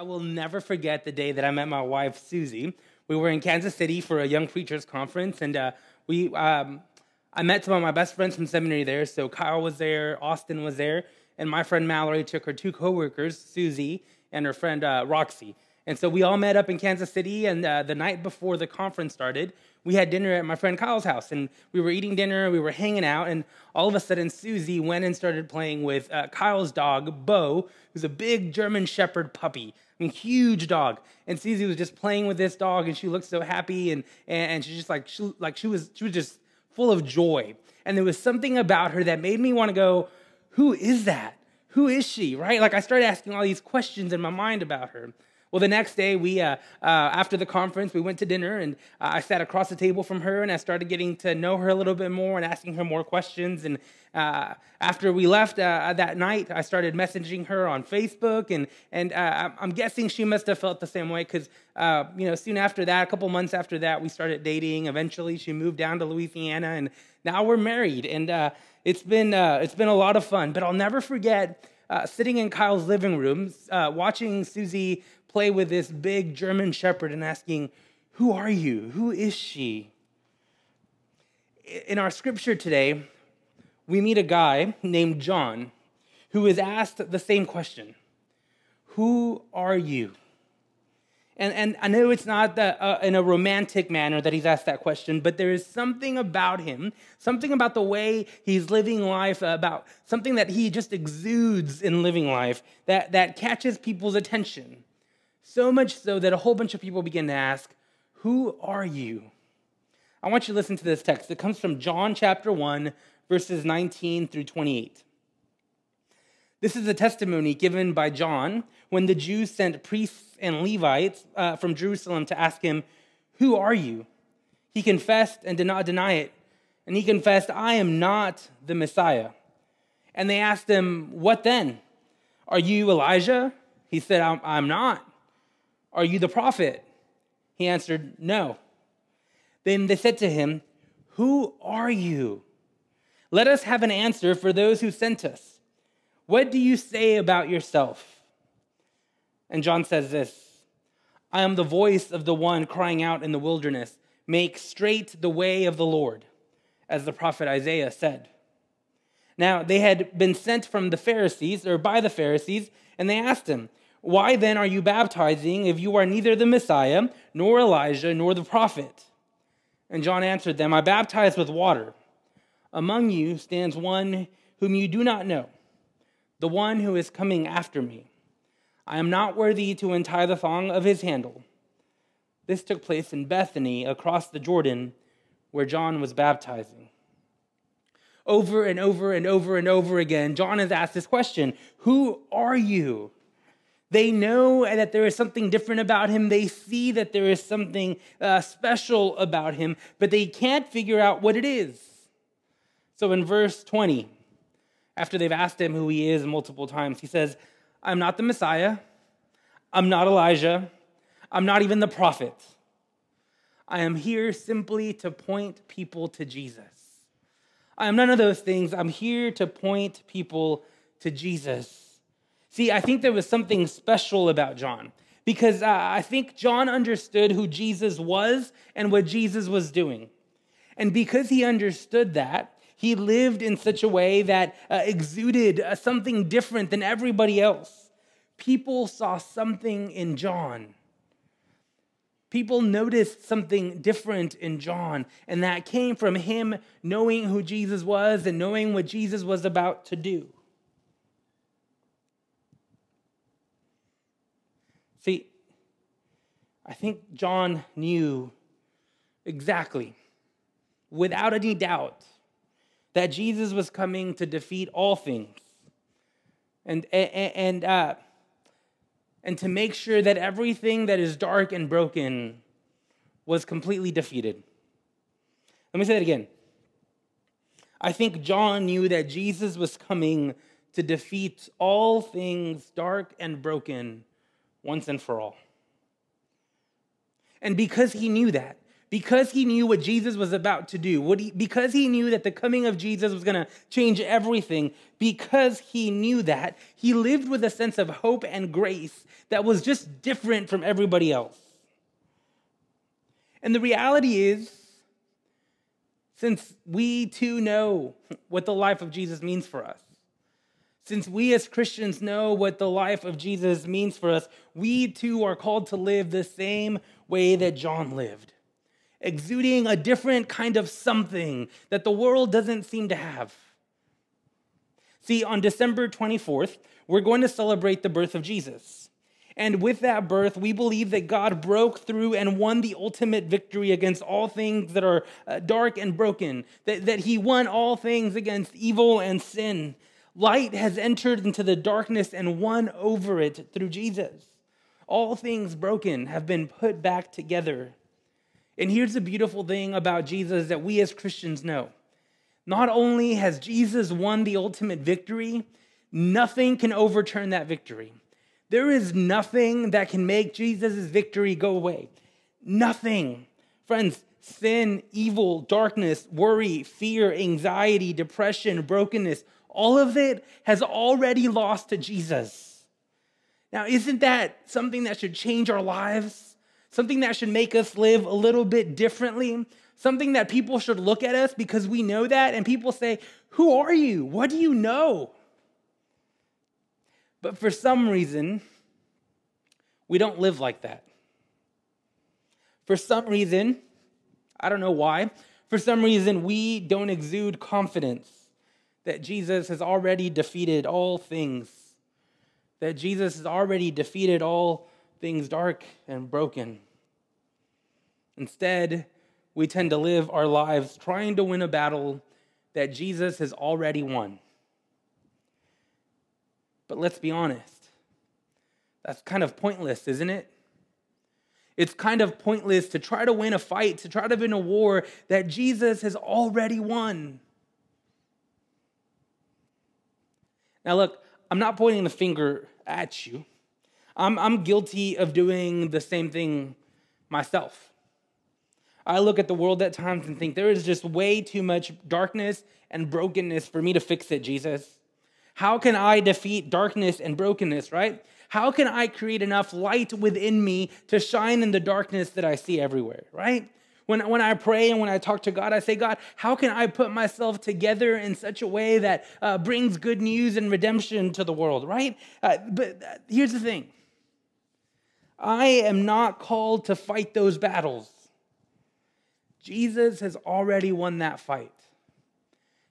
I will never forget the day that I met my wife, Susie. We were in Kansas City for a Young Preachers Conference, and uh, we, um, I met some of my best friends from seminary there. So Kyle was there, Austin was there, and my friend Mallory took her two coworkers, Susie and her friend uh, Roxy. And so we all met up in Kansas City, and uh, the night before the conference started, we had dinner at my friend Kyle's house, and we were eating dinner, we were hanging out, and all of a sudden, Susie went and started playing with uh, Kyle's dog, Bo, who's a big German Shepherd puppy. Mean, huge dog. And Susie was just playing with this dog, and she looked so happy, and and she just like she like she was she was just full of joy. And there was something about her that made me want to go, who is that? Who is she? Right? Like I started asking all these questions in my mind about her. Well, the next day, we uh, uh, after the conference, we went to dinner, and uh, I sat across the table from her, and I started getting to know her a little bit more and asking her more questions. And uh, after we left uh, that night, I started messaging her on Facebook, and and uh, I'm guessing she must have felt the same way because you know soon after that, a couple months after that, we started dating. Eventually, she moved down to Louisiana, and now we're married, and it's been it's been a lot of fun. But I'll never forget. Uh, sitting in Kyle's living room, uh, watching Susie play with this big German shepherd and asking, Who are you? Who is she? In our scripture today, we meet a guy named John who is asked the same question Who are you? And, and I know it's not the, uh, in a romantic manner that he's asked that question, but there is something about him, something about the way he's living life, about something that he just exudes in living life that, that catches people's attention. So much so that a whole bunch of people begin to ask, Who are you? I want you to listen to this text. It comes from John chapter 1, verses 19 through 28. This is a testimony given by John when the Jews sent priests and Levites uh, from Jerusalem to ask him, Who are you? He confessed and did not deny it. And he confessed, I am not the Messiah. And they asked him, What then? Are you Elijah? He said, I'm, I'm not. Are you the prophet? He answered, No. Then they said to him, Who are you? Let us have an answer for those who sent us. What do you say about yourself? And John says this I am the voice of the one crying out in the wilderness, Make straight the way of the Lord, as the prophet Isaiah said. Now, they had been sent from the Pharisees, or by the Pharisees, and they asked him, why then are you baptizing if you are neither the Messiah, nor Elijah, nor the prophet? And John answered them, I baptize with water. Among you stands one whom you do not know, the one who is coming after me. I am not worthy to untie the thong of his handle. This took place in Bethany across the Jordan where John was baptizing. Over and over and over and over again, John has asked this question Who are you? They know that there is something different about him. They see that there is something uh, special about him, but they can't figure out what it is. So in verse 20, after they've asked him who he is multiple times, he says, I'm not the Messiah. I'm not Elijah. I'm not even the prophet. I am here simply to point people to Jesus. I am none of those things. I'm here to point people to Jesus. See, I think there was something special about John because uh, I think John understood who Jesus was and what Jesus was doing. And because he understood that, he lived in such a way that uh, exuded uh, something different than everybody else. People saw something in John. People noticed something different in John, and that came from him knowing who Jesus was and knowing what Jesus was about to do. See, I think John knew exactly, without any doubt, that Jesus was coming to defeat all things and, and, uh, and to make sure that everything that is dark and broken was completely defeated. Let me say that again. I think John knew that Jesus was coming to defeat all things dark and broken once and for all. And because he knew that, because he knew what Jesus was about to do, what he, because he knew that the coming of Jesus was going to change everything, because he knew that, he lived with a sense of hope and grace that was just different from everybody else. And the reality is, since we too know what the life of Jesus means for us, since we as Christians know what the life of Jesus means for us, we too are called to live the same way that John lived exuding a different kind of something that the world doesn't seem to have. See, on December 24th, we're going to celebrate the birth of Jesus. And with that birth, we believe that God broke through and won the ultimate victory against all things that are uh, dark and broken, that, that He won all things against evil and sin. Light has entered into the darkness and won over it through Jesus. All things broken have been put back together. And here's the beautiful thing about Jesus that we as Christians know. Not only has Jesus won the ultimate victory, nothing can overturn that victory. There is nothing that can make Jesus' victory go away. Nothing. Friends, sin, evil, darkness, worry, fear, anxiety, depression, brokenness, all of it has already lost to Jesus. Now, isn't that something that should change our lives? something that should make us live a little bit differently, something that people should look at us because we know that, and people say, Who are you? What do you know? But for some reason, we don't live like that. For some reason, I don't know why, for some reason, we don't exude confidence that Jesus has already defeated all things, that Jesus has already defeated all things dark and broken. Instead, we tend to live our lives trying to win a battle that Jesus has already won. But let's be honest, that's kind of pointless, isn't it? It's kind of pointless to try to win a fight, to try to win a war that Jesus has already won. Now, look, I'm not pointing the finger at you. I'm, I'm guilty of doing the same thing myself. I look at the world at times and think there is just way too much darkness and brokenness for me to fix it, Jesus. How can I defeat darkness and brokenness, right? How can I create enough light within me to shine in the darkness that I see everywhere, right? When, when I pray and when I talk to God, I say, God, how can I put myself together in such a way that uh, brings good news and redemption to the world, right? Uh, but uh, here's the thing I am not called to fight those battles. Jesus has already won that fight.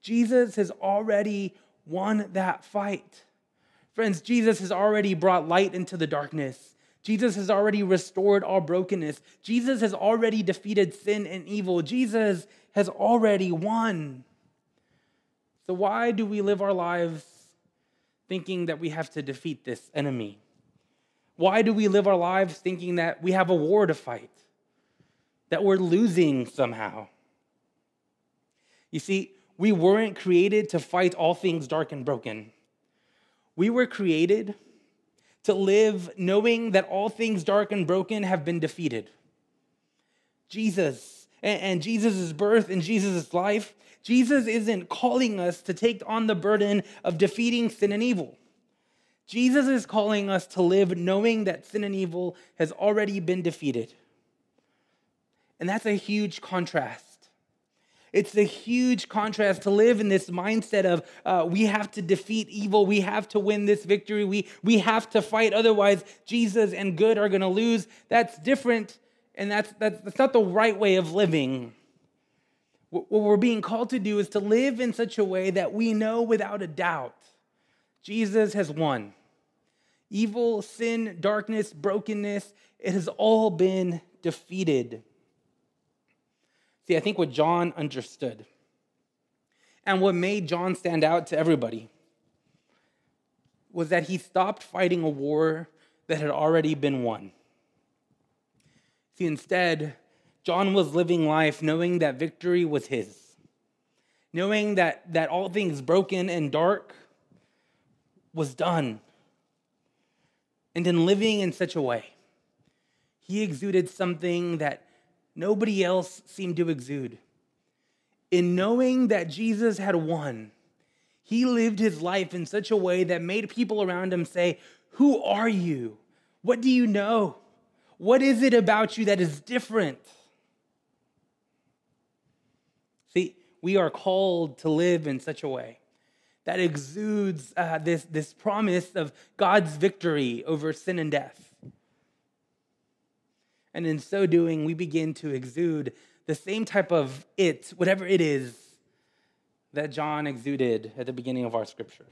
Jesus has already won that fight. Friends, Jesus has already brought light into the darkness. Jesus has already restored all brokenness. Jesus has already defeated sin and evil. Jesus has already won. So, why do we live our lives thinking that we have to defeat this enemy? Why do we live our lives thinking that we have a war to fight, that we're losing somehow? You see, we weren't created to fight all things dark and broken. We were created to live knowing that all things dark and broken have been defeated. Jesus and, Jesus' birth and Jesus' life, Jesus isn't calling us to take on the burden of defeating sin and evil. Jesus is calling us to live knowing that sin and evil has already been defeated. And that's a huge contrast. It's a huge contrast to live in this mindset of uh, we have to defeat evil, we have to win this victory, we, we have to fight, otherwise, Jesus and good are going to lose. That's different, and that's, that's, that's not the right way of living. What we're being called to do is to live in such a way that we know without a doubt Jesus has won. Evil, sin, darkness, brokenness, it has all been defeated. See, I think what John understood and what made John stand out to everybody was that he stopped fighting a war that had already been won. See, instead, John was living life knowing that victory was his, knowing that, that all things broken and dark was done. And in living in such a way, he exuded something that nobody else seemed to exude. In knowing that Jesus had won, he lived his life in such a way that made people around him say, Who are you? What do you know? What is it about you that is different? See, we are called to live in such a way that exudes uh, this, this promise of God's victory over sin and death. And in so doing, we begin to exude the same type of it, whatever it is, that John exuded at the beginning of our scripture.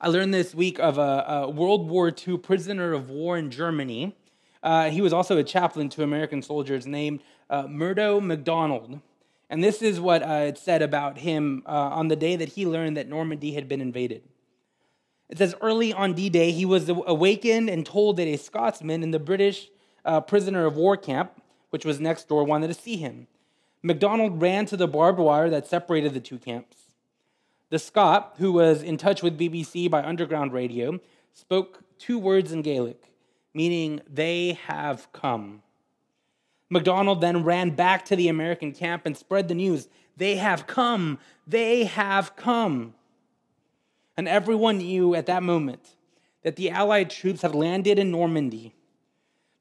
I learned this week of a, a World War II prisoner of war in Germany. Uh, he was also a chaplain to American soldiers named uh, Murdo McDonald. And this is what uh, it said about him uh, on the day that he learned that Normandy had been invaded. It says early on D Day, he was awakened and told that a Scotsman in the British uh, prisoner of war camp, which was next door, wanted to see him. McDonald ran to the barbed wire that separated the two camps. The Scot, who was in touch with BBC by underground radio, spoke two words in Gaelic, meaning, they have come. McDonald then ran back to the American camp and spread the news they have come, they have come. And everyone knew at that moment that the Allied troops had landed in Normandy.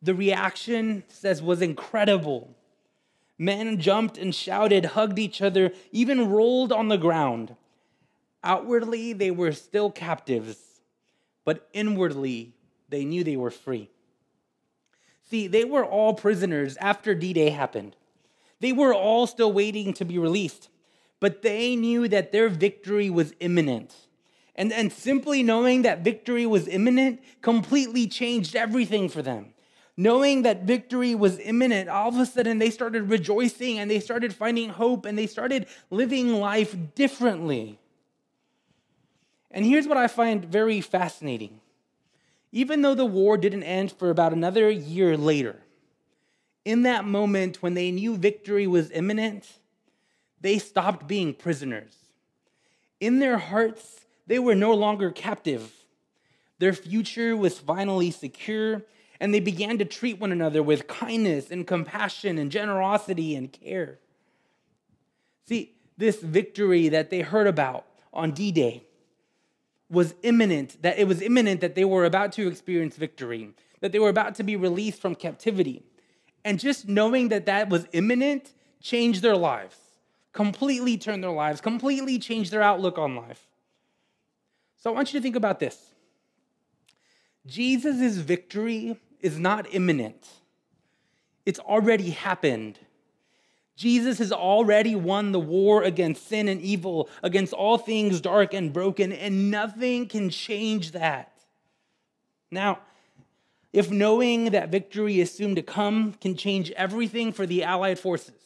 The reaction says was incredible. Men jumped and shouted, hugged each other, even rolled on the ground. Outwardly, they were still captives, but inwardly, they knew they were free. See, they were all prisoners after D Day happened. They were all still waiting to be released, but they knew that their victory was imminent. And, and simply knowing that victory was imminent completely changed everything for them. Knowing that victory was imminent, all of a sudden they started rejoicing and they started finding hope and they started living life differently. And here's what I find very fascinating. Even though the war didn't end for about another year later, in that moment when they knew victory was imminent, they stopped being prisoners. In their hearts, they were no longer captive. Their future was finally secure, and they began to treat one another with kindness and compassion and generosity and care. See, this victory that they heard about on D Day was imminent, that it was imminent that they were about to experience victory, that they were about to be released from captivity. And just knowing that that was imminent changed their lives, completely turned their lives, completely changed their outlook on life. So I want you to think about this Jesus' victory is not imminent, it's already happened. Jesus has already won the war against sin and evil, against all things dark and broken, and nothing can change that. Now, if knowing that victory is soon to come can change everything for the Allied forces,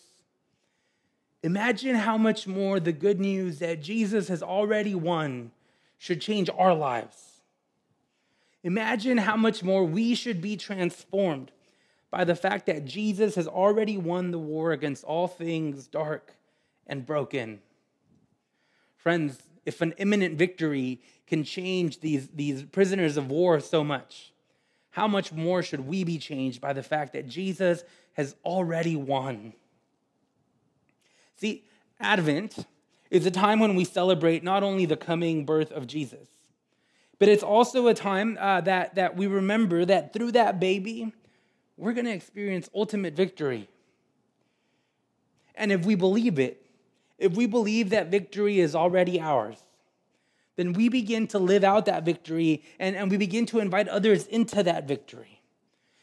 imagine how much more the good news that Jesus has already won should change our lives. Imagine how much more we should be transformed by the fact that Jesus has already won the war against all things dark and broken. Friends, if an imminent victory can change these, these prisoners of war so much, how much more should we be changed by the fact that Jesus has already won? See, Advent is a time when we celebrate not only the coming birth of Jesus, but it's also a time uh, that, that we remember that through that baby, we're going to experience ultimate victory. And if we believe it, if we believe that victory is already ours, then we begin to live out that victory and, and we begin to invite others into that victory.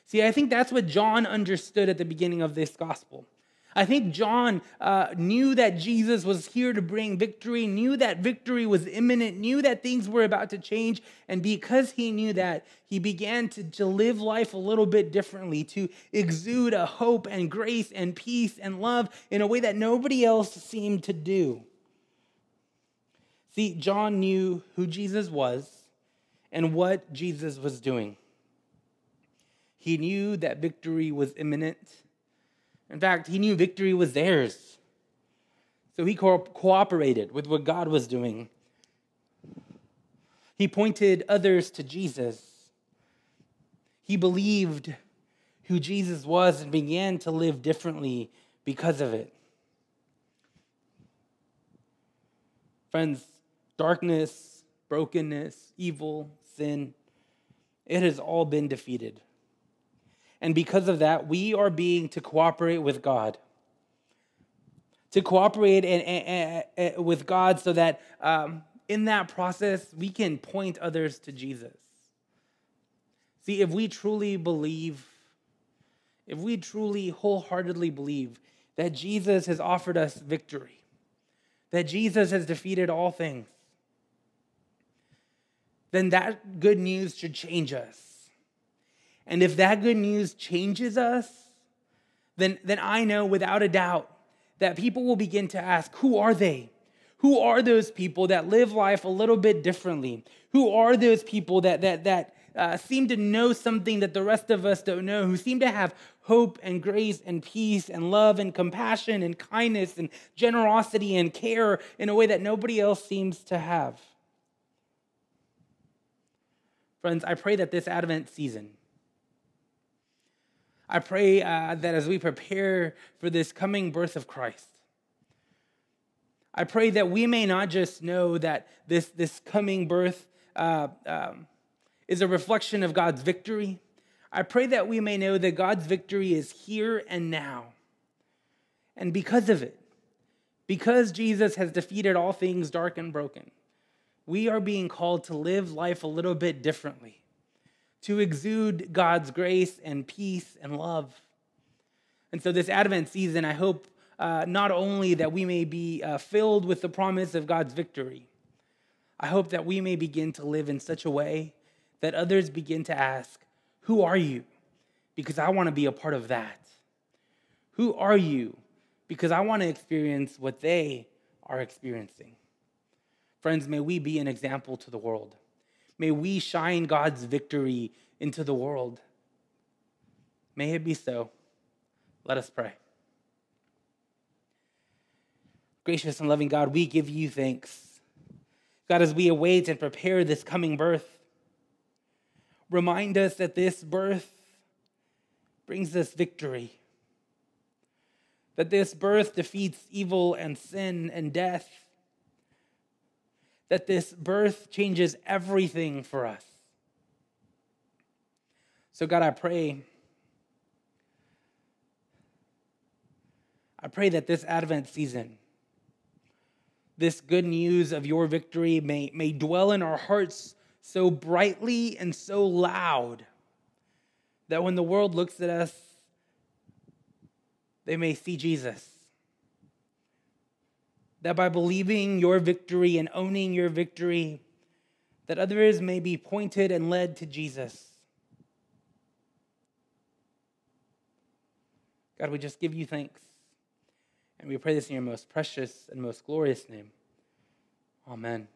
See, I think that's what John understood at the beginning of this gospel. I think John uh, knew that Jesus was here to bring victory, knew that victory was imminent, knew that things were about to change. And because he knew that, he began to, to live life a little bit differently, to exude a hope and grace and peace and love in a way that nobody else seemed to do. See, John knew who Jesus was and what Jesus was doing. He knew that victory was imminent in fact, he knew victory was theirs. So he co- cooperated with what God was doing. He pointed others to Jesus. He believed. who Jesus was and began to live differently because of it. Friends, darkness, brokenness, evil, sin, it has all been defeated. And because of that, we are being to cooperate with God. To cooperate and, and, and, with God so that um, in that process, we can point others to Jesus. See, if we truly believe, if we truly wholeheartedly believe that Jesus has offered us victory, that Jesus has defeated all things, then that good news should change us. And if that good news changes us, then, then I know without a doubt that people will begin to ask, who are they? Who are those people that live life a little bit differently? Who are those people that, that, that uh, seem to know something that the rest of us don't know, who seem to have hope and grace and peace and love and compassion and kindness and generosity and care in a way that nobody else seems to have? Friends, I pray that this Advent season, I pray uh, that as we prepare for this coming birth of Christ, I pray that we may not just know that this, this coming birth uh, um, is a reflection of God's victory. I pray that we may know that God's victory is here and now. And because of it, because Jesus has defeated all things dark and broken, we are being called to live life a little bit differently, to exude God's grace and peace and love. And so, this Advent season, I hope uh, not only that we may be uh, filled with the promise of God's victory, I hope that we may begin to live in such a way that others begin to ask, Who are you? Because I want to be a part of that. Who are you? Because I want to experience what they are experiencing. Friends, may we be an example to the world. May we shine God's victory into the world. May it be so. Let us pray. Gracious and loving God, we give you thanks. God, as we await and prepare this coming birth, remind us that this birth brings us victory. That this birth defeats evil and sin and death. That this birth changes everything for us. So, God, I pray. I pray that this Advent season, this good news of your victory may, may dwell in our hearts so brightly and so loud that when the world looks at us, they may see Jesus. That by believing your victory and owning your victory, that others may be pointed and led to Jesus. God, we just give you thanks. And we pray this in your most precious and most glorious name. Amen.